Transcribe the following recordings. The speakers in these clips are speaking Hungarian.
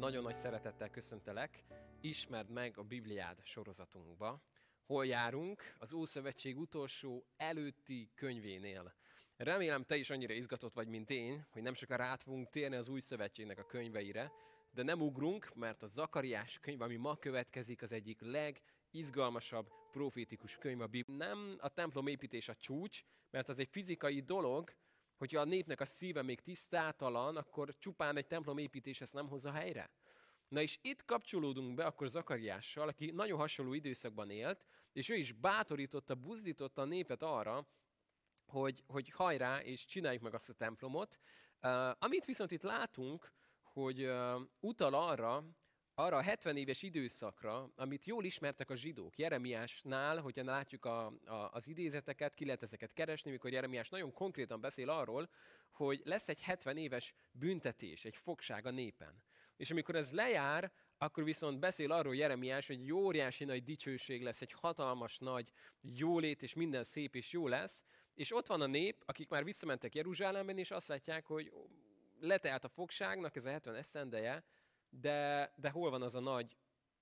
nagyon nagy szeretettel köszöntelek. Ismerd meg a Bibliád sorozatunkba. Hol járunk? Az Ószövetség utolsó előtti könyvénél. Remélem te is annyira izgatott vagy, mint én, hogy nem sokan rá fogunk térni az új szövetségnek a könyveire, de nem ugrunk, mert a Zakariás könyv, ami ma következik, az egyik legizgalmasabb profétikus könyv a Biblia. Nem a templom építés a csúcs, mert az egy fizikai dolog, hogyha a népnek a szíve még tisztátalan, akkor csupán egy templom építés ezt nem hozza helyre. Na és itt kapcsolódunk be akkor Zakariással, aki nagyon hasonló időszakban élt, és ő is bátorította, buzdította a népet arra, hogy, hogy hajrá, és csináljuk meg azt a templomot. Uh, amit viszont itt látunk, hogy uh, utal arra, arra a 70 éves időszakra, amit jól ismertek a zsidók. Jeremiásnál, hogyha látjuk a, a, az idézeteket, ki lehet ezeket keresni, mikor Jeremiás nagyon konkrétan beszél arról, hogy lesz egy 70 éves büntetés, egy fogság a népen. És amikor ez lejár, akkor viszont beszél arról Jeremiás, hogy egy óriási nagy dicsőség lesz, egy hatalmas nagy jólét, és minden szép és jó lesz. És ott van a nép, akik már visszamentek Jeruzsálemben, és azt látják, hogy letelt a fogságnak ez a 70 eszendeje, de, de hol van az a nagy,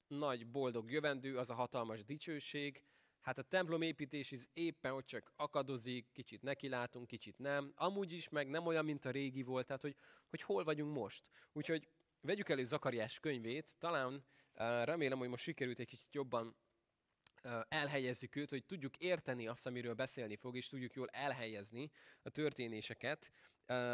nagy boldog jövendő, az a hatalmas dicsőség? Hát a templom építés is éppen ott csak akadozik, kicsit nekilátunk, kicsit nem. Amúgy is meg nem olyan, mint a régi volt, tehát hogy, hogy hol vagyunk most. Úgyhogy vegyük elő Zakariás könyvét, talán remélem, hogy most sikerült egy kicsit jobban elhelyezzük őt, hogy tudjuk érteni azt, amiről beszélni fog, és tudjuk jól elhelyezni a történéseket.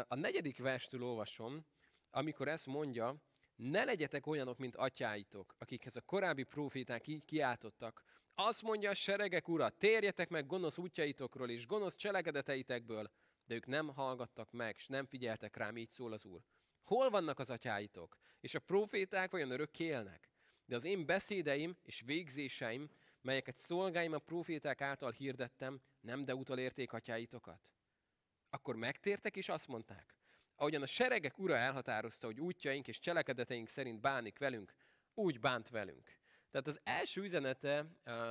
A negyedik verstől olvasom, amikor ezt mondja, ne legyetek olyanok, mint atyáitok, akikhez a korábbi proféták így kiáltottak. Azt mondja a seregek ura, térjetek meg gonosz útjaitokról és gonosz cselekedeteitekből, de ők nem hallgattak meg, és nem figyeltek rám, így szól az Úr. Hol vannak az atyáitok? És a proféták vajon örök élnek? De az én beszédeim és végzéseim, melyeket szolgáim a proféták által hirdettem, nem de utolérték atyáitokat? Akkor megtértek és azt mondták, ahogyan a seregek ura elhatározta, hogy útjaink és cselekedeteink szerint bánik velünk, úgy bánt velünk. Tehát az első üzenete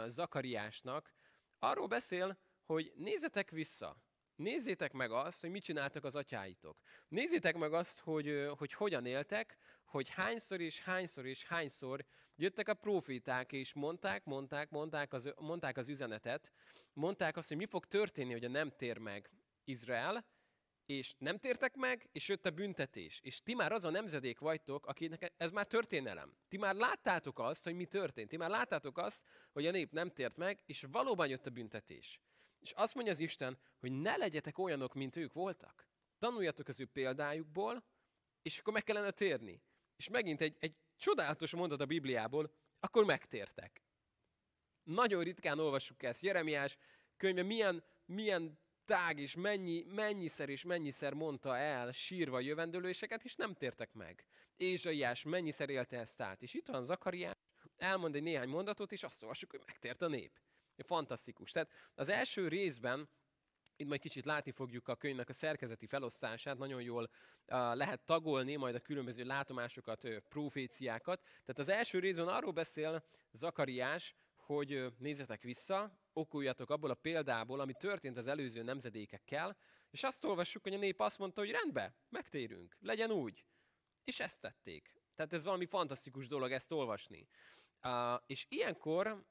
Zakariásnak arról beszél, hogy nézzetek vissza, Nézzétek meg azt, hogy mit csináltak az atyáitok. Nézzétek meg azt, hogy, hogy hogyan éltek, hogy hányszor és hányszor és hányszor jöttek a proféták, és mondták, mondták, mondták az, mondták az üzenetet, mondták azt, hogy mi fog történni, hogy a nem tér meg Izrael, és nem tértek meg, és jött a büntetés. És ti már az a nemzedék vagytok, akinek ez már történelem. Ti már láttátok azt, hogy mi történt. Ti már láttátok azt, hogy a nép nem tért meg, és valóban jött a büntetés. És azt mondja az Isten, hogy ne legyetek olyanok, mint ők voltak. Tanuljatok az ő példájukból, és akkor meg kellene térni. És megint egy, egy csodálatos mondat a Bibliából, akkor megtértek. Nagyon ritkán olvassuk ezt. Jeremiás könyve milyen, milyen tág és mennyi, mennyiszer és mennyiszer mondta el sírva jövendőléseket, és nem tértek meg. Ézsaiás mennyiszer élte ezt át. És itt van Zakariás, elmond egy néhány mondatot, és azt olvassuk, hogy megtért a nép. Fantasztikus. Tehát az első részben itt majd kicsit látni fogjuk a könyvnek a szerkezeti felosztását, nagyon jól uh, lehet tagolni majd a különböző látomásokat, proféciákat. Tehát az első részben arról beszél Zakariás, hogy nézzetek vissza, okuljatok abból a példából, ami történt az előző nemzedékekkel, és azt olvassuk, hogy a nép azt mondta, hogy rendben, megtérünk, legyen úgy. És ezt tették. Tehát ez valami fantasztikus dolog ezt olvasni. Uh, és ilyenkor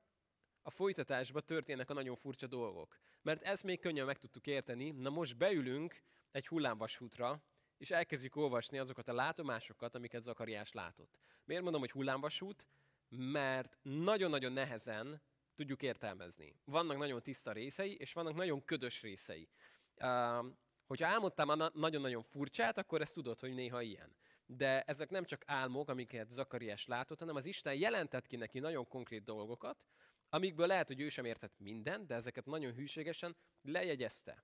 a folytatásban történnek a nagyon furcsa dolgok. Mert ezt még könnyen meg tudtuk érteni, na most beülünk egy hullámvasútra, és elkezdjük olvasni azokat a látomásokat, amiket Zakariás látott. Miért mondom, hogy hullámvasút? Mert nagyon-nagyon nehezen tudjuk értelmezni. Vannak nagyon tiszta részei, és vannak nagyon ködös részei. Uh, hogyha álmodtam nagyon-nagyon furcsát, akkor ezt tudod, hogy néha ilyen. De ezek nem csak álmok, amiket Zakariás látott, hanem az Isten jelentett ki neki nagyon konkrét dolgokat, amikből lehet, hogy ő sem értett mindent, de ezeket nagyon hűségesen lejegyezte.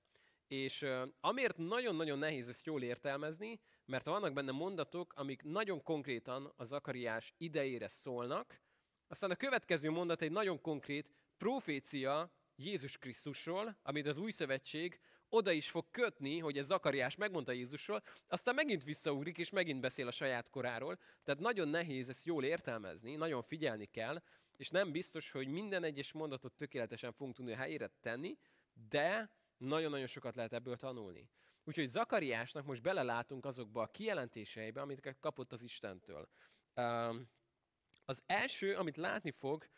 És amiért nagyon-nagyon nehéz ezt jól értelmezni, mert vannak benne mondatok, amik nagyon konkrétan az Zakariás idejére szólnak, aztán a következő mondat egy nagyon konkrét profécia Jézus Krisztusról, amit az új szövetség oda is fog kötni, hogy ez Zakariás megmondta Jézusról, aztán megint visszaugrik, és megint beszél a saját koráról. Tehát nagyon nehéz ezt jól értelmezni, nagyon figyelni kell, és nem biztos, hogy minden egyes mondatot tökéletesen fogunk tudni helyére tenni, de nagyon-nagyon sokat lehet ebből tanulni. Úgyhogy Zakariásnak most belelátunk azokba a kijelentéseibe, amit kapott az Istentől. Az első, amit látni fog,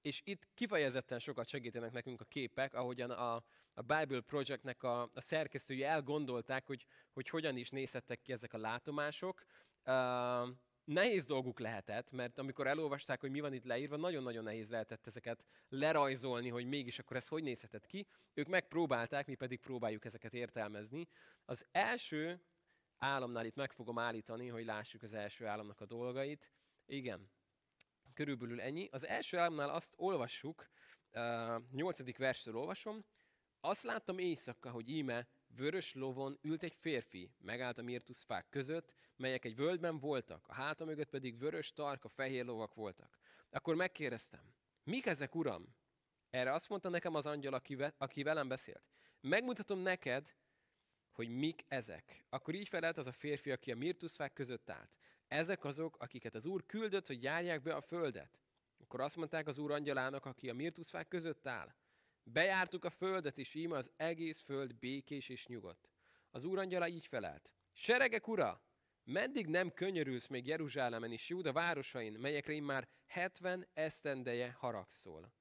és itt kifejezetten sokat segítenek nekünk a képek, ahogyan a, a Bible Projectnek a, a szerkesztői elgondolták, hogy, hogy hogyan is nézhettek ki ezek a látomások. Nehéz dolguk lehetett, mert amikor elolvasták, hogy mi van itt leírva, nagyon-nagyon nehéz lehetett ezeket lerajzolni, hogy mégis akkor ez hogy nézhetett ki. Ők megpróbálták, mi pedig próbáljuk ezeket értelmezni. Az első államnál itt meg fogom állítani, hogy lássuk az első államnak a dolgait. Igen, körülbelül ennyi. Az első államnál azt olvassuk, nyolcadik verstől olvasom, azt láttam éjszaka, hogy íme vörös lovon ült egy férfi, megállt a mirtuszfák között, melyek egy völgyben voltak, a háta mögött pedig vörös, tarka, fehér lovak voltak. Akkor megkérdeztem, mik ezek, uram? Erre azt mondta nekem az angyal, aki, ve, aki velem beszélt. Megmutatom neked, hogy mik ezek. Akkor így felelt az a férfi, aki a mirtuszfák között állt. Ezek azok, akiket az Úr küldött, hogy járják be a földet. Akkor azt mondták az Úr angyalának, aki a mirtuszfák között áll. Bejártuk a földet, és íme az egész föld békés és nyugodt. Az Úr angyala így felelt. Seregek ura! Meddig nem könyörülsz még Jeruzsálemen és Júda városain, melyekre én már 70 esztendeje haragszol?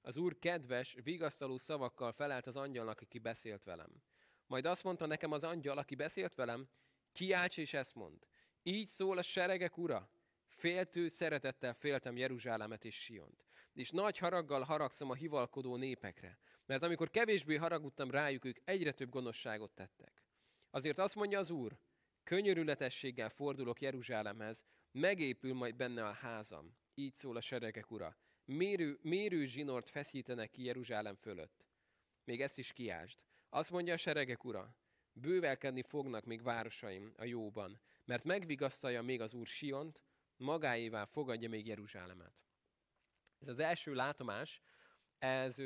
Az Úr kedves, vigasztaló szavakkal felelt az angyalnak, aki beszélt velem. Majd azt mondta nekem az angyal, aki beszélt velem, kiálts és ezt mond. Így szól a seregek ura. Féltő szeretettel féltem Jeruzsálemet és Siont. És nagy haraggal haragszom a hivalkodó népekre, mert amikor kevésbé haragudtam rájuk, ők egyre több gonoszságot tettek. Azért azt mondja az Úr, könyörületességgel fordulok Jeruzsálemhez, megépül majd benne a házam. Így szól a seregek ura. Mérő, mérő zsinort feszítenek ki Jeruzsálem fölött. Még ezt is kiásd. Azt mondja a seregek ura, bővelkedni fognak még városaim a jóban, mert megvigasztalja még az Úr Siont, magáévá fogadja még Jeruzsálemet. Ez az első látomás, ez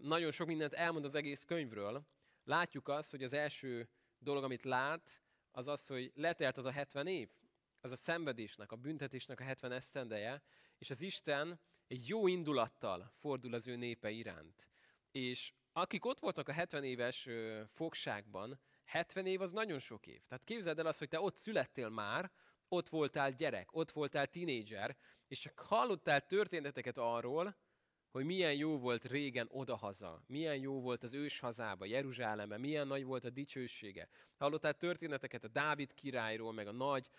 nagyon sok mindent elmond az egész könyvről. Látjuk azt, hogy az első dolog, amit lát, az az, hogy letelt az a 70 év, az a szenvedésnek, a büntetésnek a 70 esztendeje, és az Isten egy jó indulattal fordul az ő népe iránt. És akik ott voltak a 70 éves fogságban, 70 év az nagyon sok év. Tehát képzeld el azt, hogy te ott születtél már, ott voltál gyerek, ott voltál tinédzser, és csak hallottál történeteket arról, hogy milyen jó volt régen odahaza, milyen jó volt az ős hazába, Jeruzsáleme, milyen nagy volt a dicsősége. Hallottál történeteket a Dávid királyról, meg a nagy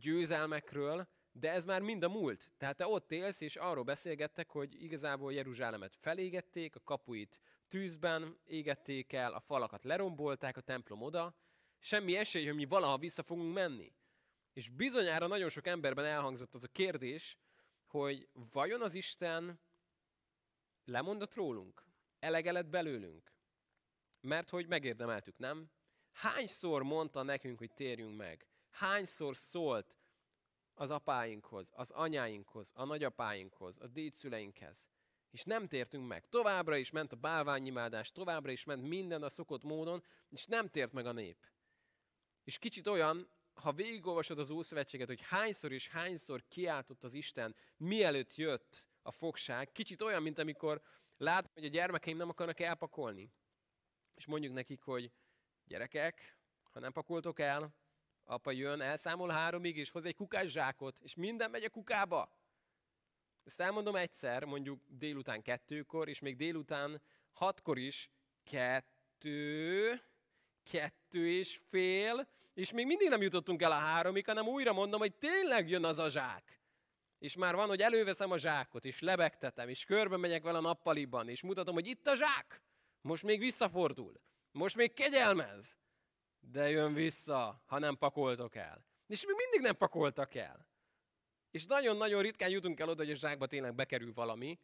győzelmekről, de ez már mind a múlt. Tehát te ott élsz, és arról beszélgettek, hogy igazából Jeruzsálemet felégették, a kapuit tűzben égették el, a falakat lerombolták, a templom oda, semmi esély, hogy mi valaha vissza fogunk menni. És bizonyára nagyon sok emberben elhangzott az a kérdés, hogy vajon az Isten lemondott rólunk? Elege lett belőlünk? Mert hogy megérdemeltük, nem? Hányszor mondta nekünk, hogy térjünk meg? Hányszor szólt az apáinkhoz, az anyáinkhoz, a nagyapáinkhoz, a dédszüleinkhez? És nem tértünk meg. Továbbra is ment a bálványimádás, továbbra is ment minden a szokott módon, és nem tért meg a nép. És kicsit olyan, ha végigolvasod az Ószövetséget, hogy hányszor és hányszor kiáltott az Isten, mielőtt jött a fogság, kicsit olyan, mint amikor látom, hogy a gyermekeim nem akarnak elpakolni. És mondjuk nekik, hogy gyerekek, ha nem pakoltok el, apa jön, elszámol háromig, és hoz egy kukás zsákot, és minden megy a kukába. Ezt elmondom egyszer, mondjuk délután kettőkor, és még délután hatkor is kettő, kettő és fél, és még mindig nem jutottunk el a háromig, hanem újra mondom, hogy tényleg jön az a zsák. És már van, hogy előveszem a zsákot, és lebegtetem, és körbe megyek vele a nappaliban, és mutatom, hogy itt a zsák. Most még visszafordul. Most még kegyelmez. De jön vissza, ha nem pakoltok el. És még mindig nem pakoltak el. És nagyon-nagyon ritkán jutunk el oda, hogy a zsákba tényleg bekerül valami,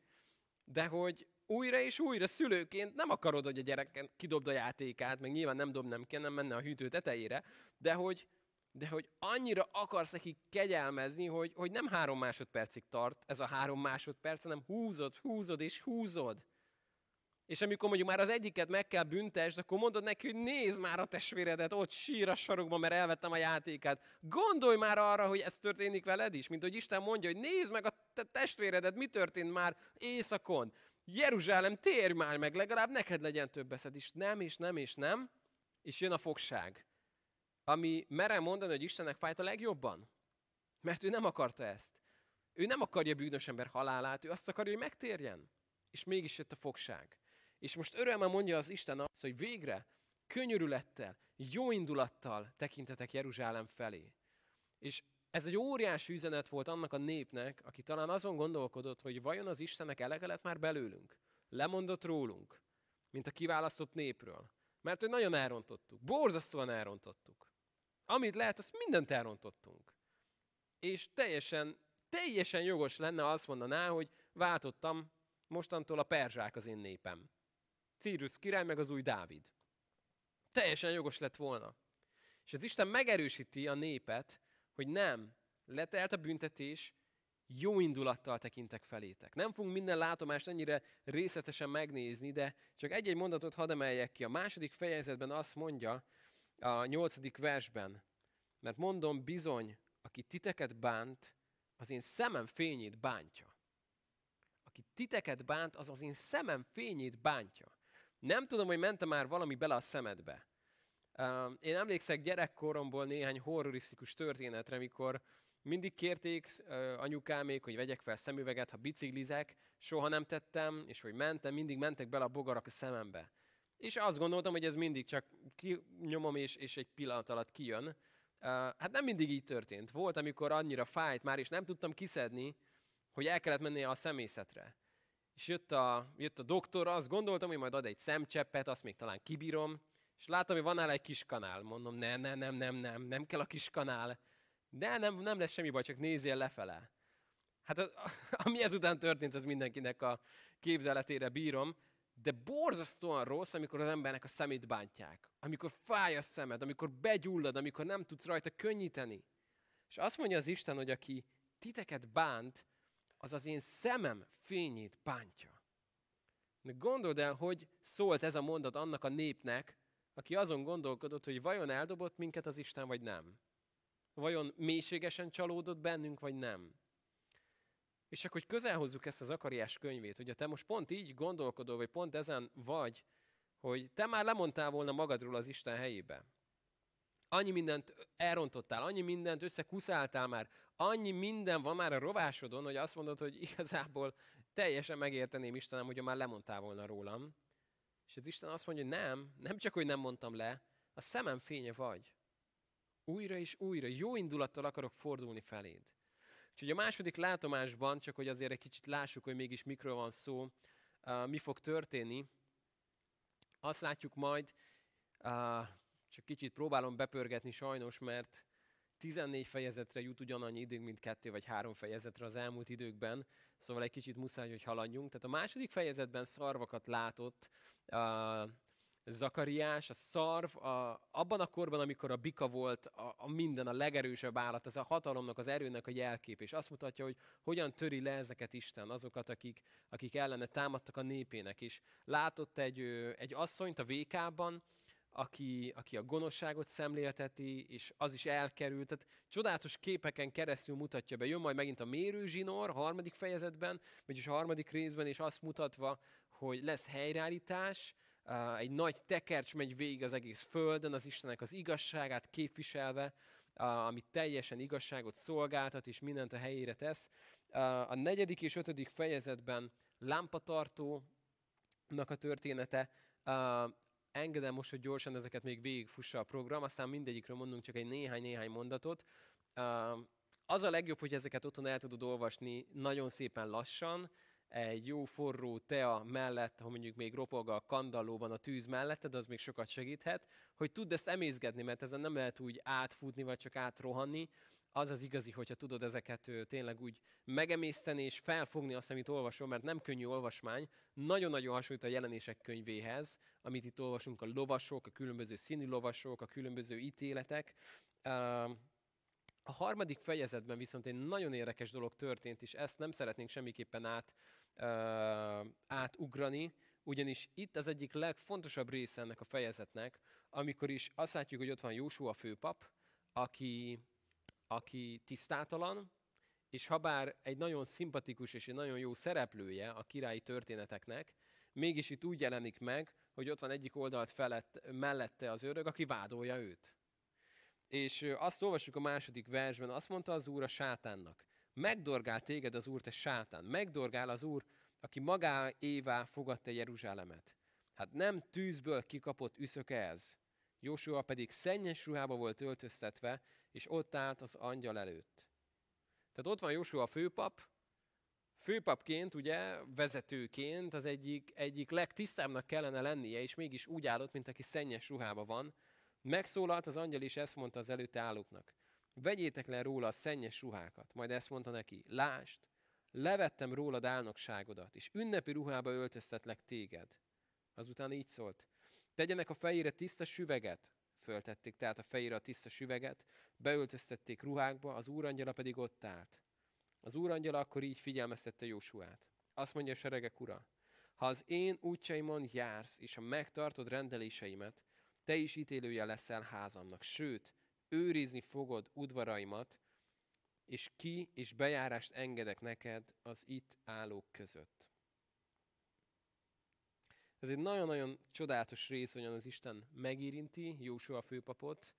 de hogy újra és újra szülőként nem akarod, hogy a gyerek kidobd a játékát, meg nyilván nem dob, nem kell, nem menne a hűtő tetejére, de hogy, de hogy annyira akarsz neki kegyelmezni, hogy, hogy nem három másodpercig tart ez a három másodperc, hanem húzod, húzod és húzod. És amikor mondjuk már az egyiket meg kell büntesd, akkor mondod neki, hogy nézd már a testvéredet, ott sír a sarokban, mert elvettem a játékát. Gondolj már arra, hogy ez történik veled is, mint hogy Isten mondja, hogy nézd meg a te testvéredet, mi történt már éjszakon. Jeruzsálem, térj már meg, legalább neked legyen több eszed is. Nem, és nem, és nem. És jön a fogság. Ami merem mondani, hogy Istennek fájt a legjobban. Mert ő nem akarta ezt. Ő nem akarja bűnös ember halálát, ő azt akarja, hogy megtérjen. És mégis jött a fogság. És most örömmel mondja az Isten azt, hogy végre könyörülettel, jó indulattal tekintetek Jeruzsálem felé. És ez egy óriási üzenet volt annak a népnek, aki talán azon gondolkodott, hogy vajon az Istennek elege lett már belőlünk. Lemondott rólunk, mint a kiválasztott népről. Mert hogy nagyon elrontottuk, borzasztóan elrontottuk. Amit lehet, azt mindent elrontottunk. És teljesen, teljesen jogos lenne azt mondaná, hogy váltottam mostantól a perzsák az én népem. Círus király, meg az új Dávid. Teljesen jogos lett volna. És az Isten megerősíti a népet, hogy nem, letelt a büntetés, jó indulattal tekintek felétek. Nem fogunk minden látomást ennyire részletesen megnézni, de csak egy-egy mondatot hadd emeljek ki. A második fejezetben azt mondja a nyolcadik versben, mert mondom bizony, aki titeket bánt, az én szemem fényét bántja. Aki titeket bánt, az az én szemem fényét bántja. Nem tudom, hogy mente már valami bele a szemedbe. Én emlékszek gyerekkoromból néhány horrorisztikus történetre, mikor mindig kérték anyukámék, hogy vegyek fel szemüveget, ha biciklizek, soha nem tettem, és hogy mentem, mindig mentek bele a bogarak a szemembe. És azt gondoltam, hogy ez mindig csak kinyomom, és, és egy pillanat alatt kijön. Hát nem mindig így történt. Volt, amikor annyira fájt már, és nem tudtam kiszedni, hogy el kellett mennie a szemészetre. És jött a, jött a doktor, azt gondoltam, hogy majd ad egy szemcseppet, azt még talán kibírom, és látom, hogy van nála egy kis kanál. Mondom, nem, nem, nem, nem, nem, nem kell a kis kanál. De nem, nem lesz semmi baj, csak nézzél lefele. Hát ami ezután történt, az mindenkinek a képzeletére bírom, de borzasztóan rossz, amikor az embernek a szemét bántják. Amikor fáj a szemed, amikor begyullad, amikor nem tudsz rajta könnyíteni. És azt mondja az Isten, hogy aki titeket bánt, az az én szemem fényét bántja. Gondold el, hogy szólt ez a mondat annak a népnek, aki azon gondolkodott, hogy vajon eldobott minket az Isten, vagy nem. Vajon mélységesen csalódott bennünk, vagy nem. És csak, hogy közel hozzuk ezt az Akariás könyvét, hogy te most pont így gondolkodol, vagy pont ezen vagy, hogy te már lemondtál volna magadról az Isten helyébe. Annyi mindent elrontottál, annyi mindent összekuszáltál már, annyi minden van már a rovásodon, hogy azt mondod, hogy igazából teljesen megérteném Istenem, hogy már lemondtál volna rólam. És az Isten azt mondja, hogy nem, nem csak, hogy nem mondtam le, a szemem fénye vagy. Újra és újra, jó indulattal akarok fordulni feléd. Úgyhogy a második látomásban, csak hogy azért egy kicsit lássuk, hogy mégis mikről van szó, uh, mi fog történni, azt látjuk majd, uh, csak kicsit próbálom bepörgetni sajnos, mert 14 fejezetre jut ugyanannyi időnk, mint kettő vagy három fejezetre az elmúlt időkben, szóval egy kicsit muszáj, hogy haladjunk. Tehát a második fejezetben szarvakat látott uh, Zakariás, a szarv, a, abban a korban, amikor a bika volt a, a minden, a legerősebb állat, az a hatalomnak, az erőnek a jelkép, és azt mutatja, hogy hogyan töri le ezeket Isten, azokat, akik, akik ellene támadtak a népének. És látott egy, egy asszonyt a vékában, aki, aki a gonoszságot szemlélteti, és az is elkerült. Tehát csodálatos képeken keresztül mutatja be. Jön majd megint a mérőzsinor, a harmadik fejezetben, vagyis a harmadik részben, és azt mutatva, hogy lesz helyreállítás, egy nagy tekercs megy végig az egész földön, az Istennek az igazságát képviselve, ami teljesen igazságot szolgáltat, és mindent a helyére tesz. A negyedik és ötödik fejezetben lámpatartónak a története, engedem most, hogy gyorsan ezeket még végigfussa a program, aztán mindegyikről mondunk csak egy néhány-néhány mondatot. Az a legjobb, hogy ezeket otthon el tudod olvasni nagyon szépen lassan, egy jó forró tea mellett, ha mondjuk még ropog a kandallóban a tűz de az még sokat segíthet, hogy tudd ezt emészgetni, mert ezen nem lehet úgy átfutni, vagy csak átrohanni. Az az igazi, hogyha tudod ezeket tényleg úgy megemészteni és felfogni azt, amit olvasom, mert nem könnyű olvasmány. Nagyon-nagyon hasonlít a jelenések könyvéhez, amit itt olvasunk, a lovasok, a különböző színű lovasok, a különböző ítéletek. A harmadik fejezetben viszont egy nagyon érdekes dolog történt, és ezt nem szeretnénk semmiképpen át, átugrani, ugyanis itt az egyik legfontosabb része ennek a fejezetnek, amikor is azt látjuk, hogy ott van Jósua főpap, aki, aki tisztátalan, és habár egy nagyon szimpatikus és egy nagyon jó szereplője a királyi történeteknek, mégis itt úgy jelenik meg, hogy ott van egyik oldalt felett, mellette az ördög, aki vádolja őt. És azt olvassuk a második versben, azt mondta az úr a sátánnak, Megdorgál téged az Úr, te sátán. Megdorgál az Úr, aki évá fogadta Jeruzsálemet. Hát nem tűzből kikapott üszök ez. Jósua pedig szennyes ruhába volt öltöztetve, és ott állt az angyal előtt. Tehát ott van Jósua főpap, főpapként, ugye, vezetőként az egyik, egyik legtisztábbnak kellene lennie, és mégis úgy állott, mint aki szennyes ruhába van. Megszólalt az angyal, és ezt mondta az előtte állóknak. Vegyétek le róla a szennyes ruhákat. Majd ezt mondta neki, lásd, levettem rólad álnokságodat, és ünnepi ruhába öltöztetlek téged. Azután így szólt, tegyenek a fejére tiszta süveget, föltették tehát a fejére a tiszta süveget, beöltöztették ruhákba, az úrangyala pedig ott állt. Az úrangyala akkor így figyelmeztette Jósuát. Azt mondja a seregek ura, ha az én útjaimon jársz, és ha megtartod rendeléseimet, te is ítélője leszel házamnak, sőt, őrizni fogod udvaraimat, és ki és bejárást engedek neked az itt állók között. Ez egy nagyon-nagyon csodálatos rész, hogy az Isten megérinti Jósua főpapot,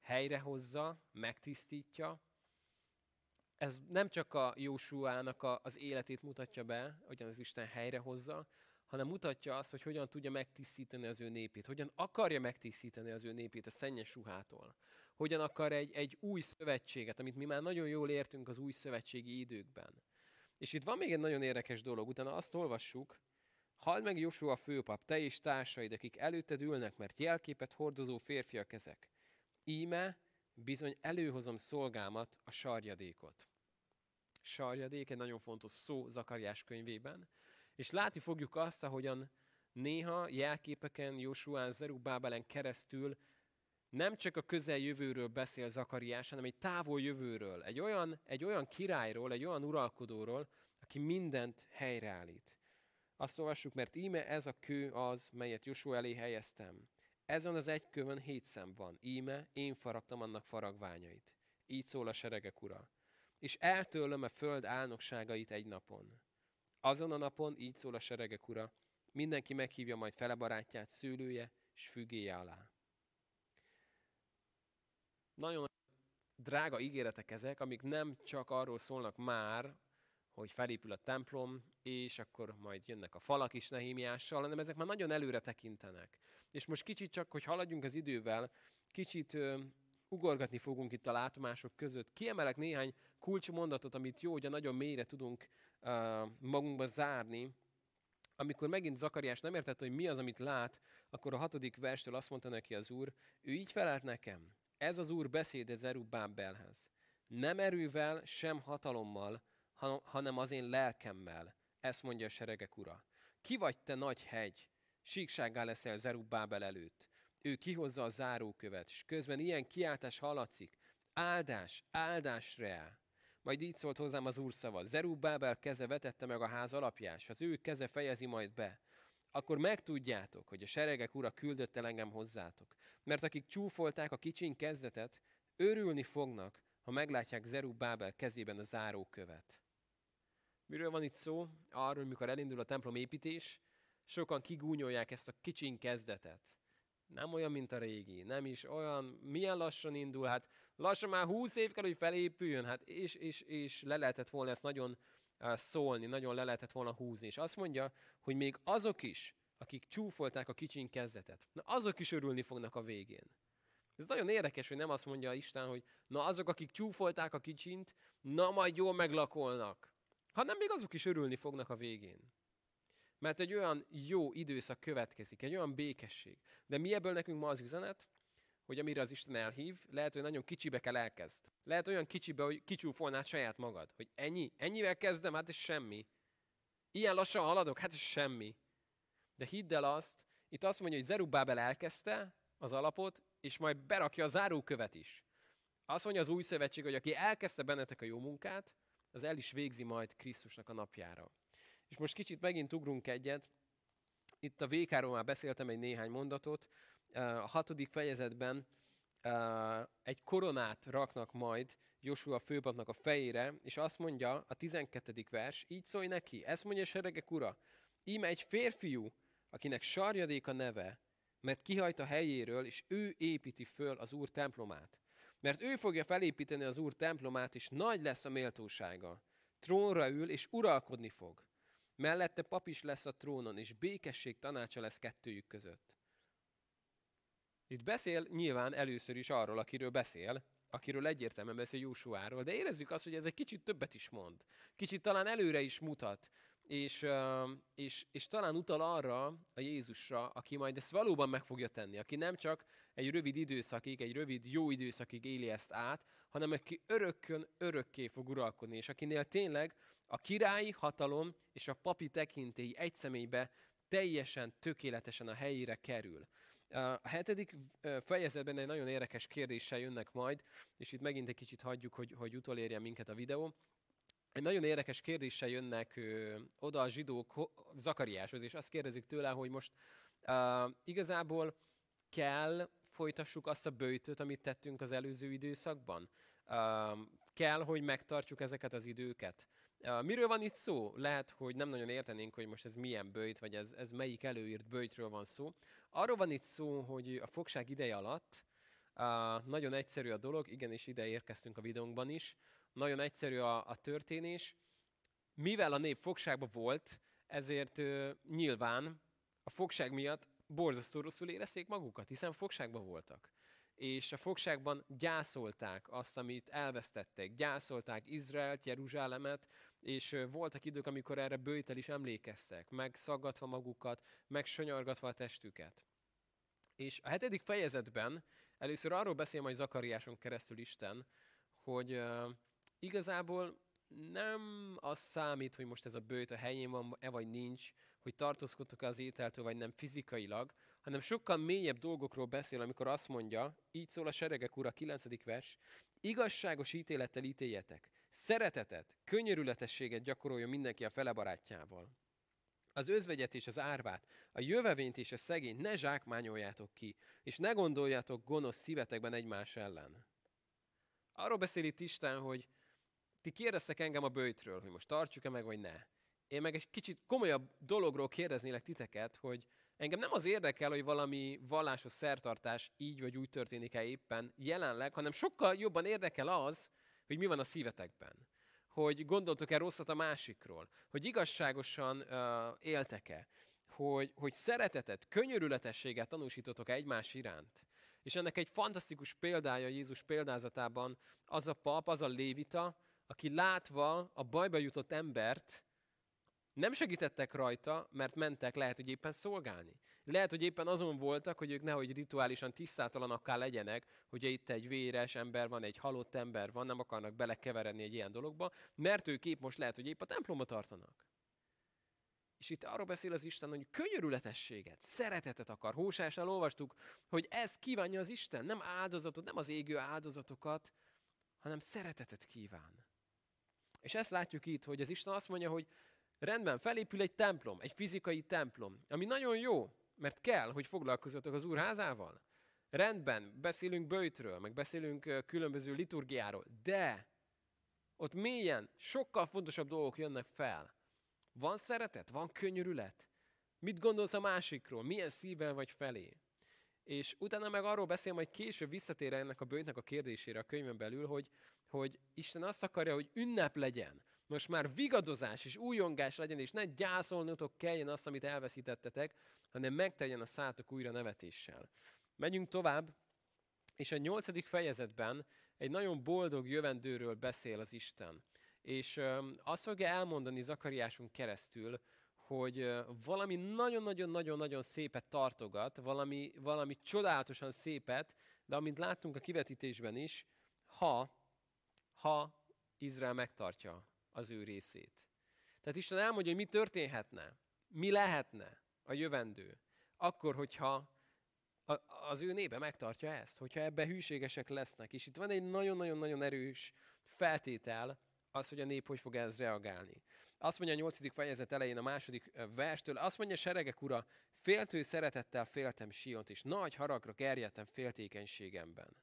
helyrehozza, megtisztítja. Ez nem csak a Jósuának a, az életét mutatja be, hogyan az Isten helyrehozza, hanem mutatja azt, hogy hogyan tudja megtisztítani az ő népét, hogyan akarja megtisztítani az ő népét a szennyes ruhától, hogyan akar egy, egy új szövetséget, amit mi már nagyon jól értünk az új szövetségi időkben. És itt van még egy nagyon érdekes dolog, utána azt olvassuk, Halld meg Joshua főpap, te és társaid, akik előtted ülnek, mert jelképet hordozó férfiak ezek. Íme bizony előhozom szolgámat, a sarjadékot. Sarjadék egy nagyon fontos szó Zakariás könyvében, és látni fogjuk azt, ahogyan néha jelképeken, Josuán, Zerubábelen keresztül nem csak a közeljövőről beszél Zakariás, hanem egy távol jövőről, egy olyan, egy olyan királyról, egy olyan uralkodóról, aki mindent helyreállít. Azt olvassuk, mert íme ez a kő az, melyet Joshua elé helyeztem. Ezen az egy kövön hét szem van. Íme, én faragtam annak faragványait. Így szól a seregek ura. És eltőlöm a föld álnokságait egy napon. Azon a napon, így szól a seregek ura, mindenki meghívja majd fele barátját, szőlője és fügéje alá. Nagyon drága ígéretek ezek, amik nem csak arról szólnak már, hogy felépül a templom, és akkor majd jönnek a falak is Nehémiással, hanem ezek már nagyon előre tekintenek. És most kicsit csak, hogy haladjunk az idővel, kicsit ö, ugorgatni fogunk itt a látomások között. Kiemelek néhány kulcsmondatot, amit jó, hogy nagyon mélyre tudunk ö, magunkba zárni. Amikor megint Zakariás nem értette, hogy mi az, amit lát, akkor a hatodik verstől azt mondta neki az úr, ő így felelt nekem, ez az úr beszéde Zerubbábelhez. Nem erővel, sem hatalommal, hanem az én lelkemmel. Ezt mondja a seregek ura. Ki vagy te nagy hegy, síksággá leszel Zerubbábel előtt. Ő kihozza a zárókövet, és közben ilyen kiáltás hallatszik. Áldás, áldás reá. Majd így szólt hozzám az úr szava. Zerubbábel keze vetette meg a ház alapjás, az ő keze fejezi majd be. Akkor megtudjátok, hogy a seregek ura küldött el engem hozzátok. Mert akik csúfolták a kicsiny kezdetet, örülni fognak, ha meglátják Zerubbábel kezében a zárókövet. Miről van itt szó? Arról, mikor elindul a templom építés, sokan kigúnyolják ezt a kicsiny kezdetet. Nem olyan, mint a régi, nem is olyan, milyen lassan indul, hát lassan már húsz év kell, hogy felépüljön, hát és, és, és le lehetett volna ezt nagyon uh, szólni, nagyon le lehetett volna húzni. És azt mondja, hogy még azok is, akik csúfolták a kicsiny kezdetet, na azok is örülni fognak a végén. Ez nagyon érdekes, hogy nem azt mondja Isten, hogy na azok, akik csúfolták a kicsint, na majd jól meglakolnak hanem még azok is örülni fognak a végén. Mert egy olyan jó időszak következik, egy olyan békesség. De mi ebből nekünk ma az üzenet, hogy amire az Isten elhív, lehet, hogy nagyon kicsibe kell elkezd. Lehet olyan kicsibe, hogy kicsúfolnád saját magad. Hogy ennyi? Ennyivel kezdem? Hát ez semmi. Ilyen lassan haladok? Hát ez semmi. De hidd el azt, itt azt mondja, hogy Zerubábel elkezdte az alapot, és majd berakja a zárókövet is. Azt mondja az új szövetség, hogy aki elkezdte bennetek a jó munkát, az el is végzi majd Krisztusnak a napjára. És most kicsit megint ugrunk egyet. Itt a vékáról már beszéltem egy néhány mondatot. A hatodik fejezetben egy koronát raknak majd Josua főpapnak a fejére, és azt mondja a 12. vers, így szólj neki, ezt mondja seregek ura, íme egy férfiú, akinek sarjadék a neve, mert kihajt a helyéről, és ő építi föl az Úr templomát. Mert ő fogja felépíteni az Úr templomát, és nagy lesz a méltósága. Trónra ül, és uralkodni fog. Mellette pap is lesz a trónon, és békesség tanácsa lesz kettőjük között. Itt beszél nyilván először is arról, akiről beszél, akiről egyértelműen beszél Jósuáról, de érezzük azt, hogy ez egy kicsit többet is mond. Kicsit talán előre is mutat, és, és, és talán utal arra a Jézusra, aki majd ezt valóban meg fogja tenni, aki nem csak egy rövid időszakig, egy rövid jó időszakig éli ezt át, hanem aki örökkön örökké fog uralkodni, és akinél tényleg a királyi hatalom és a papi tekintély egy személybe teljesen, tökéletesen a helyére kerül. A hetedik fejezetben egy nagyon érdekes kérdéssel jönnek majd, és itt megint egy kicsit hagyjuk, hogy, hogy utolérjen minket a videó. Egy nagyon érdekes kérdéssel jönnek ö, oda a zsidók Zakariáshoz, és azt kérdezik tőle, hogy most uh, igazából kell folytassuk azt a bőjtöt, amit tettünk az előző időszakban? Uh, kell, hogy megtartsuk ezeket az időket? Uh, miről van itt szó? Lehet, hogy nem nagyon értenénk, hogy most ez milyen bőjt, vagy ez, ez melyik előírt bőjtről van szó. Arról van itt szó, hogy a fogság ideje alatt uh, nagyon egyszerű a dolog, igenis ide érkeztünk a videónkban is, nagyon egyszerű a, a történés. Mivel a nép fogságban volt, ezért uh, nyilván a fogság miatt borzasztó rosszul érezték magukat, hiszen fogságban voltak. És a fogságban gyászolták azt, amit elvesztettek. Gyászolták Izraelt, Jeruzsálemet, és voltak idők, amikor erre bőjtel is emlékeztek, megszaggatva magukat, megsonyargatva a testüket. És a hetedik fejezetben először arról beszél majd Zakariáson keresztül Isten, hogy igazából nem az számít, hogy most ez a bőjt a helyén van-e vagy nincs, hogy tartózkodtok az ételtől, vagy nem fizikailag, hanem sokkal mélyebb dolgokról beszél, amikor azt mondja, így szól a seregek ura, 9. vers, igazságos ítélettel ítéljetek, szeretetet, könyörületességet gyakoroljon mindenki a fele barátjával. Az özvegyet és az árvát, a jövevényt és a szegényt ne zsákmányoljátok ki, és ne gondoljátok gonosz szívetekben egymás ellen. Arról beszél itt Isten, hogy ti kérdeztek engem a bőjtről, hogy most tartsuk-e meg, vagy ne. Én meg egy kicsit komolyabb dologról kérdeznélek titeket, hogy engem nem az érdekel, hogy valami vallásos szertartás így vagy úgy történik-e éppen jelenleg, hanem sokkal jobban érdekel az, hogy mi van a szívetekben. Hogy gondoltok-e rosszat a másikról, hogy igazságosan uh, éltek-e, hogy, hogy szeretetet, könyörületességet tanúsítotok egymás iránt. És ennek egy fantasztikus példája Jézus példázatában az a pap, az a lévita, aki látva a bajba jutott embert, nem segítettek rajta, mert mentek lehet, hogy éppen szolgálni. Lehet, hogy éppen azon voltak, hogy ők nehogy rituálisan tisztátalanakká legyenek, hogy itt egy véres ember van, egy halott ember van, nem akarnak belekeveredni egy ilyen dologba, mert ők épp most lehet, hogy épp a templomba tartanak. És itt arról beszél az Isten, hogy könyörületességet, szeretetet akar. Hósásnál olvastuk, hogy ez kívánja az Isten, nem áldozatot, nem az égő áldozatokat, hanem szeretetet kíván. És ezt látjuk itt, hogy az Isten azt mondja, hogy rendben, felépül egy templom, egy fizikai templom, ami nagyon jó, mert kell, hogy foglalkozzatok az Úr házával. Rendben, beszélünk bőjtről, meg beszélünk különböző liturgiáról, de ott mélyen sokkal fontosabb dolgok jönnek fel. Van szeretet? Van könyörület? Mit gondolsz a másikról? Milyen szívvel vagy felé? És utána meg arról beszél, majd később visszatér ennek a bőjtnek a kérdésére a könyvön belül, hogy, hogy Isten azt akarja, hogy ünnep legyen. Most már vigadozás és újongás legyen, és ne gyászolnotok kelljen azt, amit elveszítettetek, hanem megteljen a szátok újra nevetéssel. Megyünk tovább, és a nyolcadik fejezetben egy nagyon boldog jövendőről beszél az Isten. És azt fogja elmondani Zakariásunk keresztül, hogy valami nagyon-nagyon-nagyon-nagyon szépet tartogat, valami, valami csodálatosan szépet, de amint láttunk a kivetítésben is, ha, ha Izrael megtartja az ő részét. Tehát Isten elmondja, hogy mi történhetne, mi lehetne a jövendő, akkor, hogyha az ő népe megtartja ezt, hogyha ebbe hűségesek lesznek. És itt van egy nagyon-nagyon-nagyon erős feltétel, az, hogy a nép hogy fog ez reagálni. Azt mondja a nyolcadik fejezet elején a második verstől, azt mondja seregek ura, féltő szeretettel féltem Siont, és nagy haragra gerjedtem féltékenységemben.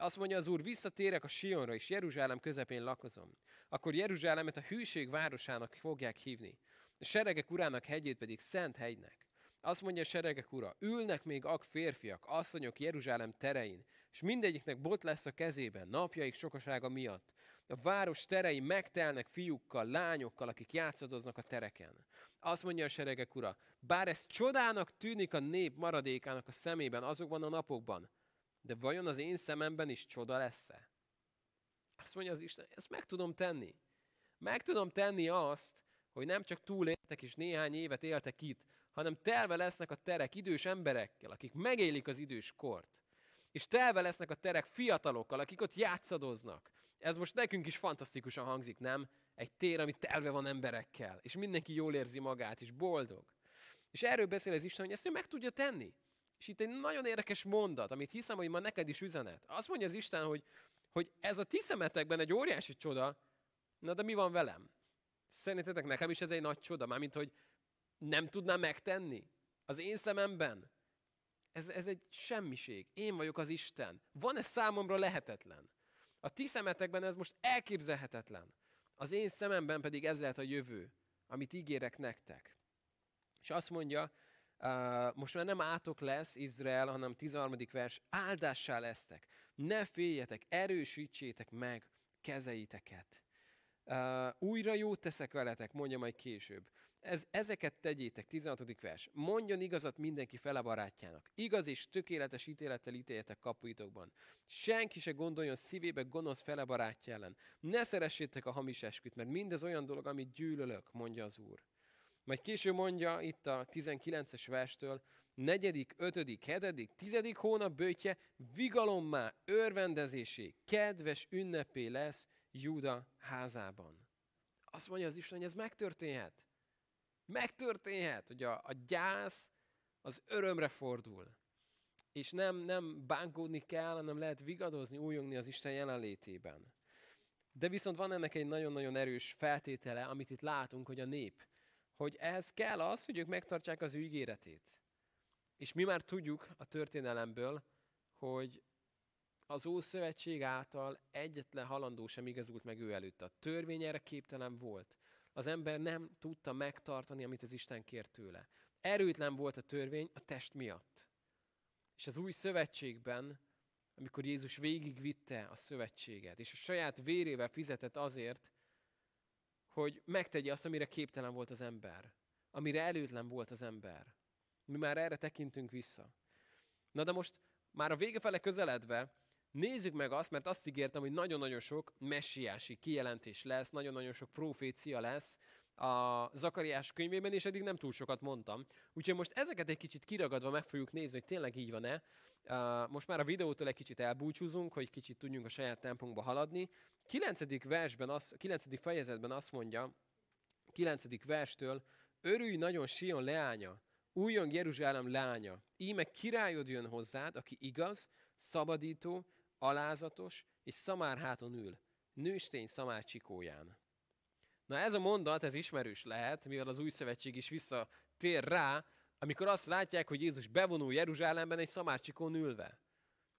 Azt mondja az Úr, visszatérek a Sionra, és Jeruzsálem közepén lakozom. Akkor Jeruzsálemet a hűség városának fogják hívni, a seregek urának hegyét pedig Szent hegynek. Azt mondja a seregek ura, ülnek még ak férfiak, asszonyok Jeruzsálem terein, és mindegyiknek bot lesz a kezében, napjaik sokasága miatt. A város terei megtelnek fiúkkal, lányokkal, akik játszadoznak a tereken. Azt mondja a seregek ura, bár ez csodának tűnik a nép maradékának a szemében azokban a napokban, de vajon az én szememben is csoda lesz-e? Azt mondja az Isten, ezt meg tudom tenni. Meg tudom tenni azt, hogy nem csak túléltek és néhány évet éltek itt, hanem telve lesznek a terek idős emberekkel, akik megélik az idős kort. És telve lesznek a terek fiatalokkal, akik ott játszadoznak. Ez most nekünk is fantasztikusan hangzik, nem? Egy tér, ami telve van emberekkel, és mindenki jól érzi magát, és boldog. És erről beszél az Isten, hogy ezt ő meg tudja tenni. És itt egy nagyon érdekes mondat, amit hiszem, hogy ma neked is üzenet. Azt mondja az Isten, hogy, hogy ez a ti szemetekben egy óriási csoda, na de mi van velem? Szerintetek nekem is ez egy nagy csoda, mármint, hogy nem tudnám megtenni? Az én szememben? Ez, ez egy semmiség. Én vagyok az Isten. Van-e számomra lehetetlen? A ti szemetekben ez most elképzelhetetlen. Az én szememben pedig ez lehet a jövő, amit ígérek nektek. És azt mondja, uh, most már nem átok lesz Izrael, hanem 13. vers, áldássá lesztek. Ne féljetek, erősítsétek meg kezeiteket. Uh, újra jót teszek veletek, mondja majd később. Ez, ezeket tegyétek, 16. vers. Mondjon igazat mindenki fele barátjának. Igaz és tökéletes ítélettel ítéljetek kapuitokban. Senki se gondoljon szívébe gonosz fele barátja ellen. Ne szeressétek a hamis esküt, mert mindez olyan dolog, amit gyűlölök, mondja az Úr. Majd később mondja itt a 19-es verstől, negyedik, ötödik, hetedik, tizedik hónap bőtje vigalommá, örvendezésé, kedves ünnepé lesz Júda házában. Azt mondja az Isten, hogy ez megtörténhet. Megtörténhet, hogy a, a gyász az örömre fordul. És nem, nem bánkódni kell, hanem lehet vigadozni, újongni az Isten jelenlétében. De viszont van ennek egy nagyon-nagyon erős feltétele, amit itt látunk, hogy a nép, hogy ehhez kell az, hogy ők megtartsák az ő ígéretét. És mi már tudjuk a történelemből, hogy az Ószövetség által egyetlen halandó sem igazult meg ő előtt. A törvény erre képtelen volt az ember nem tudta megtartani, amit az Isten kért tőle. Erőtlen volt a törvény a test miatt. És az új szövetségben, amikor Jézus végigvitte a szövetséget, és a saját vérével fizetett azért, hogy megtegye azt, amire képtelen volt az ember. Amire előtlen volt az ember. Mi már erre tekintünk vissza. Na de most már a vége fele közeledve Nézzük meg azt, mert azt ígértem, hogy nagyon-nagyon sok messiási kijelentés lesz, nagyon-nagyon sok profécia lesz a Zakariás könyvében, és eddig nem túl sokat mondtam. Úgyhogy most ezeket egy kicsit kiragadva meg fogjuk nézni, hogy tényleg így van-e. Most már a videótól egy kicsit elbúcsúzunk, hogy kicsit tudjunk a saját tempónkba haladni. 9. versben, az, 9. fejezetben azt mondja, 9. verstől, örülj nagyon Sion leánya, újon Jeruzsálem lánya, íme királyod jön hozzád, aki igaz, szabadító, alázatos, és szamár háton ül, nőstény szamár csikóján. Na ez a mondat, ez ismerős lehet, mivel az új szövetség is visszatér rá, amikor azt látják, hogy Jézus bevonul Jeruzsálemben egy szamárcsikón ülve.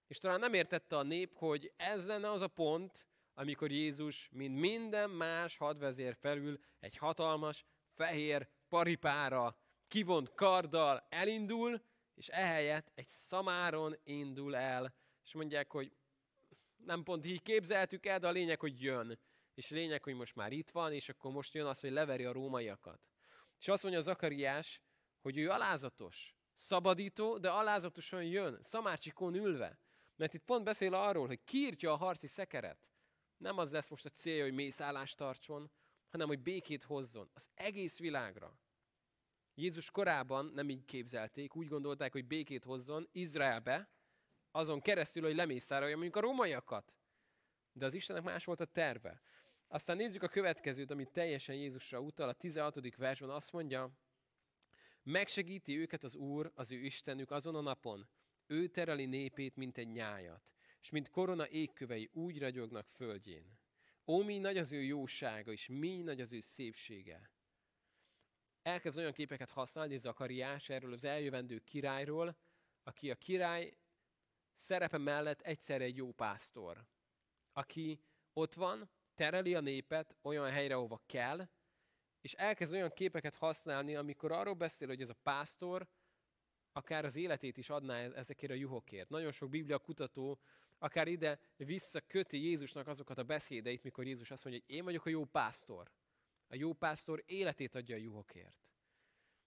És talán nem értette a nép, hogy ez lenne az a pont, amikor Jézus, mint minden más hadvezér felül, egy hatalmas, fehér paripára, kivont karddal elindul, és ehelyett egy szamáron indul el, és mondják, hogy nem pont így képzeltük el, de a lényeg, hogy jön. És lényeg, hogy most már itt van, és akkor most jön az, hogy leveri a rómaiakat. És azt mondja Zakariás, hogy ő alázatos, szabadító, de alázatosan jön, szamárcsikón ülve. Mert itt pont beszél arról, hogy kiírtja a harci szekeret. Nem az lesz most a célja, hogy mészállást tartson, hanem hogy békét hozzon az egész világra. Jézus korában nem így képzelték, úgy gondolták, hogy békét hozzon Izraelbe, azon keresztül, hogy lemészárolja mondjuk a rómaiakat. De az Istennek más volt a terve. Aztán nézzük a következőt, amit teljesen Jézusra utal. A 16. versben azt mondja, megsegíti őket az Úr, az ő Istenük azon a napon. Ő tereli népét, mint egy nyájat, és mint korona égkövei úgy ragyognak földjén. Ó, mi nagy az ő jósága, és mi nagy az ő szépsége. Elkezd olyan képeket használni Zakariás erről az eljövendő királyról, aki a király szerepe mellett egyszer egy jó pásztor, aki ott van, tereli a népet olyan helyre, ahova kell, és elkezd olyan képeket használni, amikor arról beszél, hogy ez a pásztor akár az életét is adná e- ezekért a juhokért. Nagyon sok biblia kutató akár ide visszaköti Jézusnak azokat a beszédeit, mikor Jézus azt mondja, hogy én vagyok a jó pásztor. A jó pásztor életét adja a juhokért.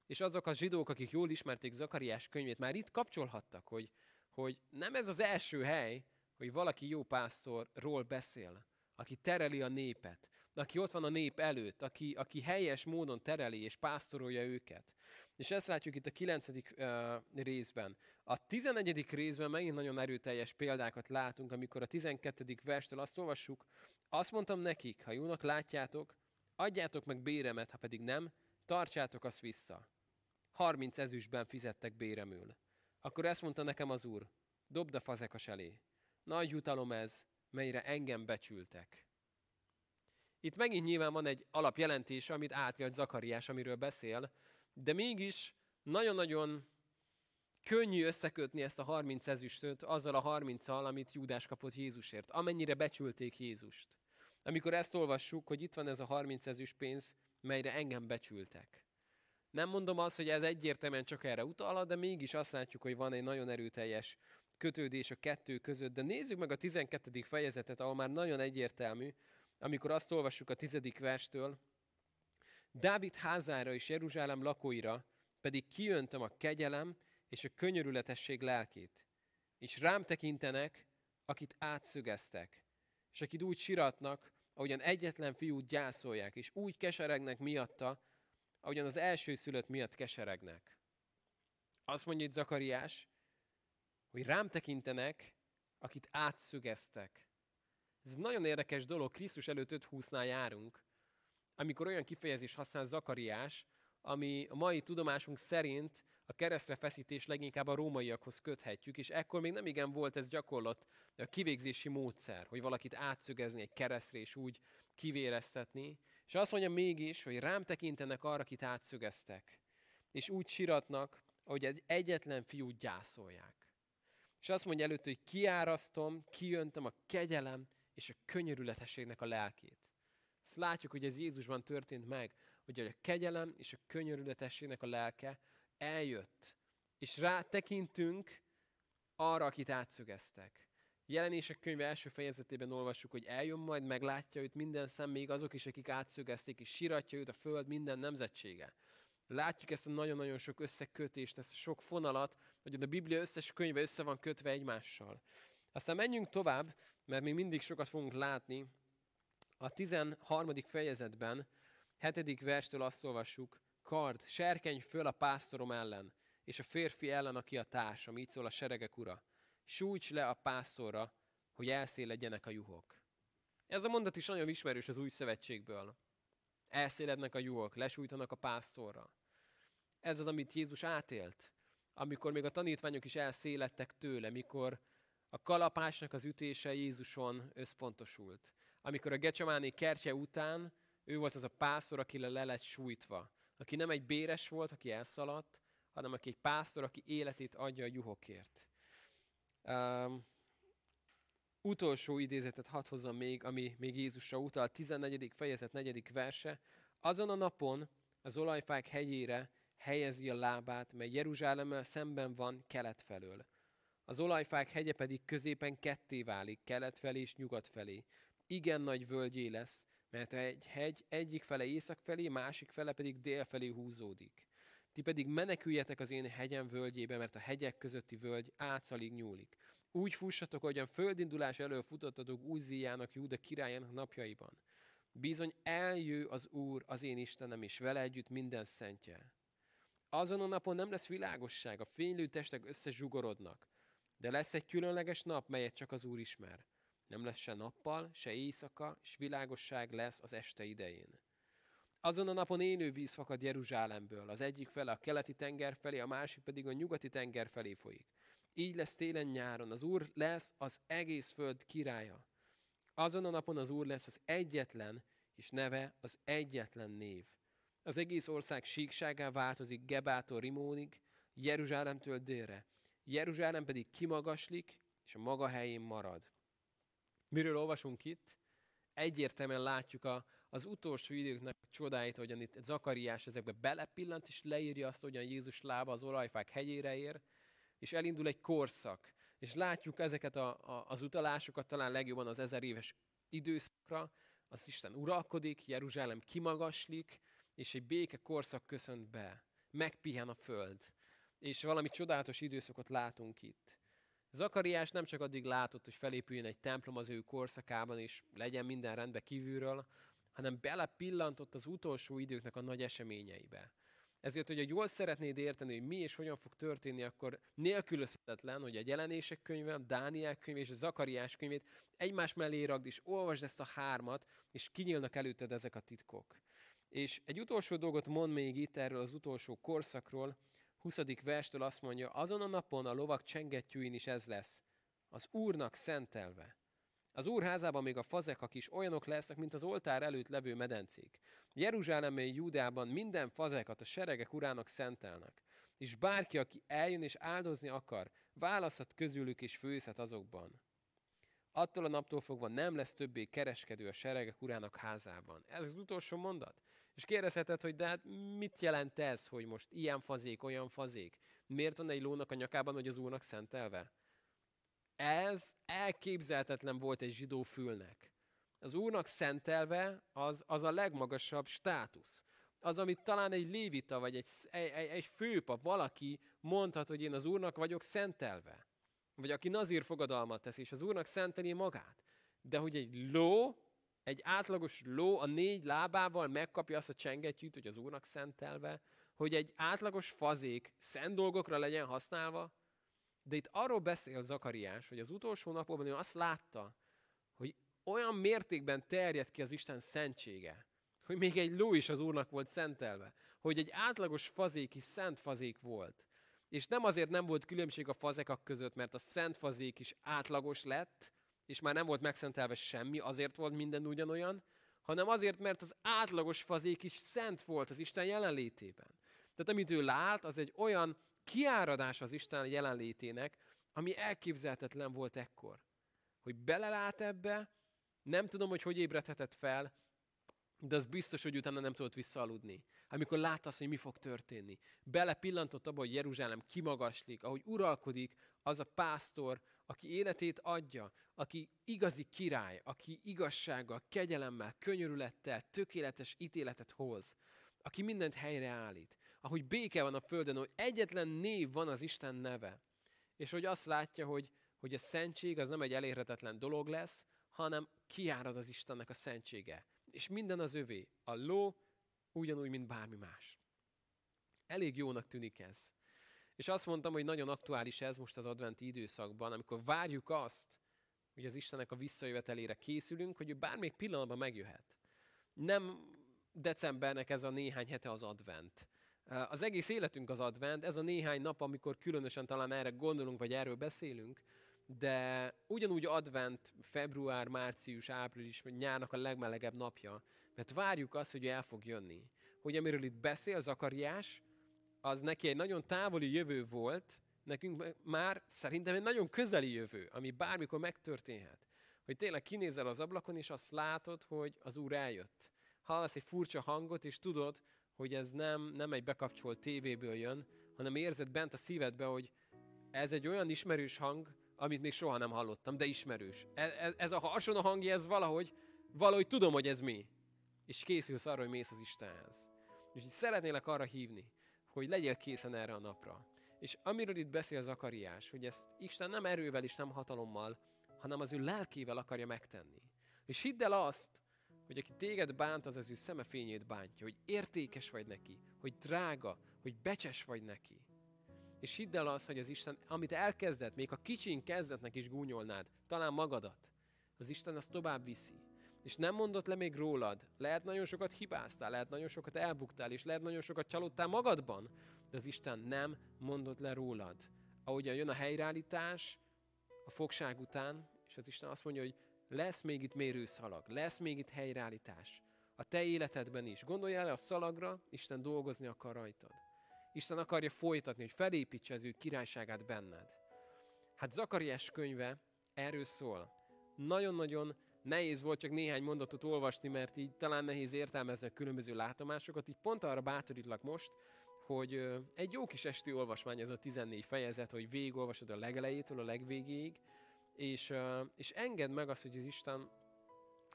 És azok a zsidók, akik jól ismerték Zakariás könyvét, már itt kapcsolhattak, hogy, hogy nem ez az első hely, hogy valaki jó pásztorról beszél, aki tereli a népet, aki ott van a nép előtt, aki, aki helyes módon tereli és pásztorolja őket. És ezt látjuk itt a kilencedik uh, részben. A tizenegyedik részben megint nagyon erőteljes példákat látunk, amikor a tizenkettedik verstől azt olvassuk, azt mondtam nekik, ha jónak látjátok, adjátok meg béremet, ha pedig nem, tartsátok azt vissza. 30 ezüstben fizettek béremül. Akkor ezt mondta nekem az úr, dobd a fazekas elé. Nagy jutalom ez, melyre engem becsültek. Itt megint nyilván van egy alapjelentés, amit átélt Zakariás, amiről beszél, de mégis nagyon-nagyon könnyű összekötni ezt a 30 ezüstöt azzal a 30-al, amit Júdás kapott Jézusért, amennyire becsülték Jézust. Amikor ezt olvassuk, hogy itt van ez a 30 ezüst pénz, melyre engem becsültek. Nem mondom azt, hogy ez egyértelműen csak erre utal, de mégis azt látjuk, hogy van egy nagyon erőteljes kötődés a kettő között. De nézzük meg a 12. fejezetet, ahol már nagyon egyértelmű, amikor azt olvassuk a tizedik verstől, Dávid házára és Jeruzsálem lakóira pedig kiöntöm a kegyelem és a könyörületesség lelkét. És rám tekintenek, akit átszögeztek, és akit úgy siratnak, ahogyan egyetlen fiút gyászolják, és úgy keseregnek miatta, ahogyan az első szülött miatt keseregnek. Azt mondja itt Zakariás, hogy rám tekintenek, akit átszögeztek. Ez nagyon érdekes dolog, Krisztus előtt 5-20-nál járunk, amikor olyan kifejezés használ Zakariás, ami a mai tudomásunk szerint a keresztre feszítés leginkább a rómaiakhoz köthetjük, és ekkor még nem igen volt ez gyakorlat, a kivégzési módszer, hogy valakit átszögezni egy keresztre és úgy kivéreztetni. És azt mondja mégis, hogy rám tekintenek arra, akit átszögeztek, és úgy siratnak, ahogy egy egyetlen fiút gyászolják. És azt mondja előtt, hogy kiárasztom, kijöntöm a kegyelem és a könyörületességnek a lelkét. Ezt látjuk, hogy ez Jézusban történt meg, hogy a kegyelem és a könyörületességnek a lelke eljött. És rá tekintünk arra, akit átszögeztek. Jelenések könyve első fejezetében olvassuk, hogy eljön majd, meglátja őt minden szem, még azok is, akik átszögezték, és siratja őt a föld minden nemzetsége. Látjuk ezt a nagyon-nagyon sok összekötést, ezt a sok fonalat, hogy a Biblia összes könyve össze van kötve egymással. Aztán menjünk tovább, mert még mindig sokat fogunk látni. A 13. fejezetben, 7. verstől azt olvassuk, kard, serkenj föl a pásztorom ellen, és a férfi ellen, aki a társam, így szól a seregek ura. Sújts le a pásztorra, hogy elszéledjenek a juhok. Ez a mondat is nagyon ismerős az új szövetségből. Elszélednek a juhok, lesújtanak a pásztorra. Ez az, amit Jézus átélt, amikor még a tanítványok is elszéledtek tőle, mikor a kalapásnak az ütése Jézuson összpontosult. Amikor a Gecsemáné kertje után ő volt az a pásztor, aki le lett sújtva. Aki nem egy béres volt, aki elszaladt, hanem aki egy pásztor, aki életét adja a juhokért. Um, utolsó idézetet hadd hozzam még, ami még Jézusra utal, 14. fejezet 4. verse. Azon a napon az olajfák hegyére helyezi a lábát, mely Jeruzsálemmel szemben van kelet felől. Az olajfák hegye pedig középen ketté válik, kelet felé és nyugat felé. Igen nagy völgyé lesz, mert egy hegy egyik fele észak felé, másik fele pedig dél felé húzódik. Ti pedig meneküljetek az én hegyem völgyébe, mert a hegyek közötti völgy átszalig nyúlik. Úgy fussatok, ahogyan földindulás elől futottatok Úziának, Júda királyának napjaiban. Bizony eljő az Úr, az én Istenem, és vele együtt minden szentje. Azon a napon nem lesz világosság, a fénylő testek összezsugorodnak, de lesz egy különleges nap, melyet csak az Úr ismer. Nem lesz se nappal, se éjszaka, és világosság lesz az este idején. Azon a napon élő víz fakad Jeruzsálemből, az egyik fele a keleti tenger felé, a másik pedig a nyugati tenger felé folyik. Így lesz télen-nyáron, az Úr lesz az egész föld királya. Azon a napon az Úr lesz az egyetlen, és neve az egyetlen név. Az egész ország síkságá változik Gebától Rimónig, Jeruzsálemtől délre. Jeruzsálem pedig kimagaslik, és a maga helyén marad. Miről olvasunk itt? Egyértelműen látjuk a, az utolsó időknek csodáit, hogyan itt Zakariás ezekbe belepillant, és leírja azt, hogyan Jézus lába az olajfák hegyére ér, és elindul egy korszak. És látjuk ezeket a, a, az utalásokat talán legjobban az ezer éves időszakra, az Isten uralkodik, Jeruzsálem kimagaslik, és egy béke korszak köszönt be. Megpihen a föld. És valami csodálatos időszakot látunk itt. Zakariás nem csak addig látott, hogy felépüljön egy templom az ő korszakában, és legyen minden rendben kívülről, hanem belepillantott az utolsó időknek a nagy eseményeibe. Ezért, hogyha jól szeretnéd érteni, hogy mi és hogyan fog történni, akkor nélkülözhetetlen, hogy a jelenések könyve, Dániel könyv és a Zakariás könyvét egymás mellé ragd, és olvasd ezt a hármat, és kinyílnak előtted ezek a titkok. És egy utolsó dolgot mond még itt erről az utolsó korszakról, 20. verstől azt mondja, azon a napon a lovak csengettyűin is ez lesz, az Úrnak szentelve. Az Úr házában még a fazekak is olyanok lesznek, mint az oltár előtt levő medencék. Jeruzsálemei Júdában minden fazekat a seregek urának szentelnek. És bárki, aki eljön és áldozni akar, választhat közülük és főzhet azokban. Attól a naptól fogva nem lesz többé kereskedő a seregek urának házában. Ez az utolsó mondat. És kérdezheted, hogy de hát mit jelent ez, hogy most ilyen fazék, olyan fazék? Miért van egy lónak a nyakában, hogy az úrnak szentelve? Ez elképzelhetetlen volt egy zsidó fülnek. Az úrnak szentelve az, az a legmagasabb státusz. Az, amit talán egy lévita, vagy egy, egy, egy főpap, valaki mondhat, hogy én az úrnak vagyok szentelve. Vagy aki nazír fogadalmat tesz, és az úrnak szenteli magát. De hogy egy ló, egy átlagos ló a négy lábával megkapja azt a csengettyűt, hogy az úrnak szentelve, hogy egy átlagos fazék szent dolgokra legyen használva, de itt arról beszél Zakariás, hogy az utolsó napokban ő azt látta, hogy olyan mértékben terjed ki az Isten szentsége, hogy még egy ló is az Úrnak volt szentelve, hogy egy átlagos fazék is szent fazék volt. És nem azért nem volt különbség a fazekak között, mert a szent fazék is átlagos lett, és már nem volt megszentelve semmi, azért volt minden ugyanolyan, hanem azért, mert az átlagos fazék is szent volt az Isten jelenlétében. Tehát amit ő lát, az egy olyan kiáradás az Isten jelenlétének, ami elképzelhetetlen volt ekkor. Hogy belelát ebbe, nem tudom, hogy hogy ébredhetett fel, de az biztos, hogy utána nem tudott visszaaludni. Amikor látta azt, hogy mi fog történni. Bele pillantott abba, hogy Jeruzsálem kimagaslik, ahogy uralkodik az a pásztor, aki életét adja, aki igazi király, aki igazsággal, kegyelemmel, könyörülettel, tökéletes ítéletet hoz, aki mindent helyreállít ahogy béke van a földön, hogy egyetlen név van az Isten neve. És hogy azt látja, hogy, hogy a szentség az nem egy elérhetetlen dolog lesz, hanem kiárad az Istennek a szentsége. És minden az övé. A ló ugyanúgy, mint bármi más. Elég jónak tűnik ez. És azt mondtam, hogy nagyon aktuális ez most az adventi időszakban, amikor várjuk azt, hogy az Istennek a visszajövetelére készülünk, hogy ő bármelyik pillanatban megjöhet. Nem decembernek ez a néhány hete az advent, az egész életünk az advent, ez a néhány nap, amikor különösen talán erre gondolunk, vagy erről beszélünk, de ugyanúgy advent február, március, április, nyárnak a legmelegebb napja, mert várjuk azt, hogy el fog jönni. Hogy amiről itt beszél Zakariás, az neki egy nagyon távoli jövő volt, nekünk már szerintem egy nagyon közeli jövő, ami bármikor megtörténhet. Hogy tényleg kinézel az ablakon, és azt látod, hogy az Úr eljött. Hallasz egy furcsa hangot, és tudod, hogy ez nem, nem egy bekapcsolt tévéből jön, hanem érzed bent a szívedbe, hogy ez egy olyan ismerős hang, amit még soha nem hallottam, de ismerős. Ez, ez a hasonló hangja, ez valahogy, valahogy tudom, hogy ez mi. És készülsz arra, hogy mész az Istenhez. Úgyhogy szeretnélek arra hívni, hogy legyél készen erre a napra. És amiről itt beszél Zakariás, hogy ezt Isten nem erővel és nem hatalommal, hanem az ő lelkével akarja megtenni. És hidd el azt, hogy aki téged bánt, az az ő szeme fényét bántja, hogy értékes vagy neki, hogy drága, hogy becses vagy neki. És hidd el azt, hogy az Isten, amit elkezdett, még a kicsin kezdetnek is gúnyolnád, talán magadat, az Isten azt tovább viszi. És nem mondott le még rólad. Lehet nagyon sokat hibáztál, lehet nagyon sokat elbuktál, és lehet nagyon sokat csalódtál magadban, de az Isten nem mondott le rólad. Ahogyan jön a helyreállítás, a fogság után, és az Isten azt mondja, hogy lesz még itt mérőszalag, lesz még itt helyreállítás. A te életedben is. Gondolj el a szalagra, Isten dolgozni akar rajtad. Isten akarja folytatni, hogy felépítse az ő királyságát benned. Hát Zakariás könyve erről szól. Nagyon-nagyon nehéz volt csak néhány mondatot olvasni, mert így talán nehéz értelmezni a különböző látomásokat. Így pont arra bátorítlak most, hogy egy jó kis esti olvasmány ez a 14 fejezet, hogy végigolvasod a legelejétől a legvégéig, és, és engedd meg azt, hogy az Isten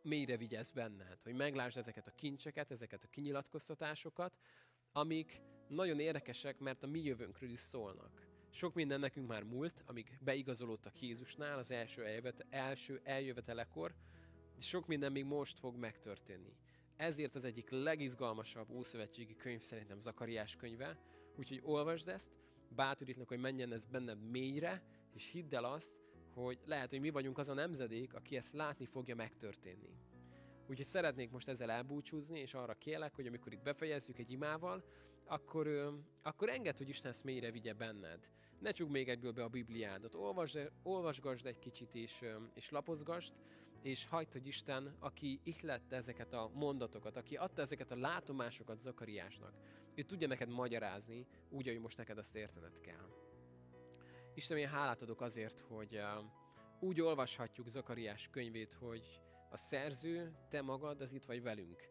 mélyre vigyez benned, hogy meglásd ezeket a kincseket, ezeket a kinyilatkoztatásokat, amik nagyon érdekesek, mert a mi jövőnkről is szólnak. Sok minden nekünk már múlt, amíg beigazolódtak Jézusnál az első, eljövet, első eljövetelekor, sok minden még most fog megtörténni. Ezért az egyik legizgalmasabb ószövetségi könyv szerintem Zakariás könyve, úgyhogy olvasd ezt, bátorítlak, hogy menjen ez benned mélyre, és hidd el azt, hogy lehet, hogy mi vagyunk az a nemzedék, aki ezt látni fogja megtörténni. Úgyhogy szeretnék most ezzel elbúcsúzni, és arra kérlek, hogy amikor itt befejezzük egy imával, akkor, akkor enged, hogy Isten ezt mélyre vigye benned. Ne csukd még egyből be a Bibliádat, olvasd, olvasgasd egy kicsit, és, és lapozgasd, és hagyd, hogy Isten, aki ihlette ezeket a mondatokat, aki adta ezeket a látomásokat Zakariásnak, ő tudja neked magyarázni, úgy, ahogy most neked azt értened kell. Isten, én hálát adok azért, hogy úgy olvashatjuk Zakariás könyvét, hogy a szerző, te magad, az itt vagy velünk.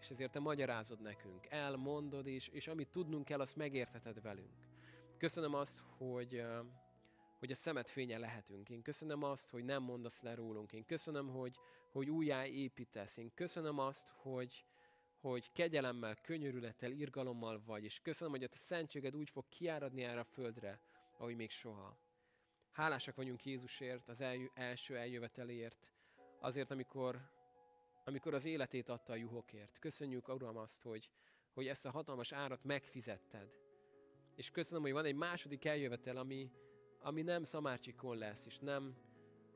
És ezért te magyarázod nekünk, elmondod, és, és amit tudnunk kell, azt megértheted velünk. Köszönöm azt, hogy, hogy a szemet fénye lehetünk. Én köszönöm azt, hogy nem mondasz le rólunk. Én köszönöm, hogy, hogy újjá építesz. Én köszönöm azt, hogy, hogy kegyelemmel, könyörülettel, irgalommal vagy, és köszönöm, hogy a te szentséged úgy fog kiáradni erre a földre, ahogy még soha. Hálásak vagyunk Jézusért, az eljö, első eljövetelért, azért, amikor, amikor az életét adta a juhokért. Köszönjük, Uram, azt, hogy, hogy ezt a hatalmas árat megfizetted. És köszönöm, hogy van egy második eljövetel, ami, ami nem szamárcsikon lesz, és nem,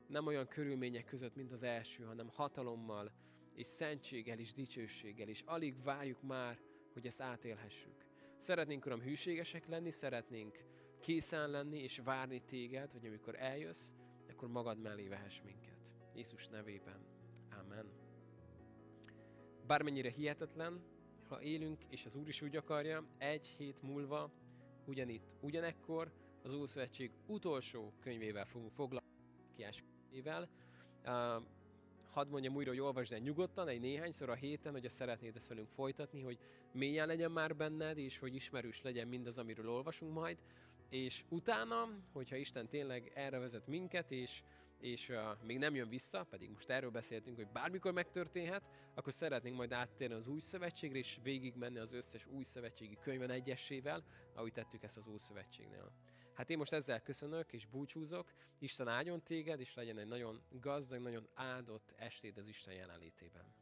nem olyan körülmények között, mint az első, hanem hatalommal, és szentséggel, és dicsőséggel, és alig várjuk már, hogy ezt átélhessük. Szeretnénk, Uram, hűségesek lenni, szeretnénk készen lenni és várni téged, hogy amikor eljössz, akkor magad mellé vehess minket. Jézus nevében. Amen. Bármennyire hihetetlen, ha élünk, és az Úr is úgy akarja, egy hét múlva, ugyanitt, ugyanekkor az Ószövetség utolsó könyvével fogunk foglalkozni. Uh, hadd mondjam újra, hogy olvasd el nyugodtan, egy néhányszor a héten, hogy ezt szeretnéd ezt velünk folytatni, hogy mélyen legyen már benned, és hogy ismerős legyen mindaz, amiről olvasunk majd és utána, hogyha Isten tényleg erre vezet minket, és, és uh, még nem jön vissza, pedig most erről beszéltünk, hogy bármikor megtörténhet, akkor szeretnénk majd áttérni az új szövetségre, és végigmenni az összes új szövetségi könyven egyesével, ahogy tettük ezt az új szövetségnél. Hát én most ezzel köszönök és búcsúzok, Isten áldjon téged, és legyen egy nagyon gazdag, nagyon áldott estéd az Isten jelenlétében.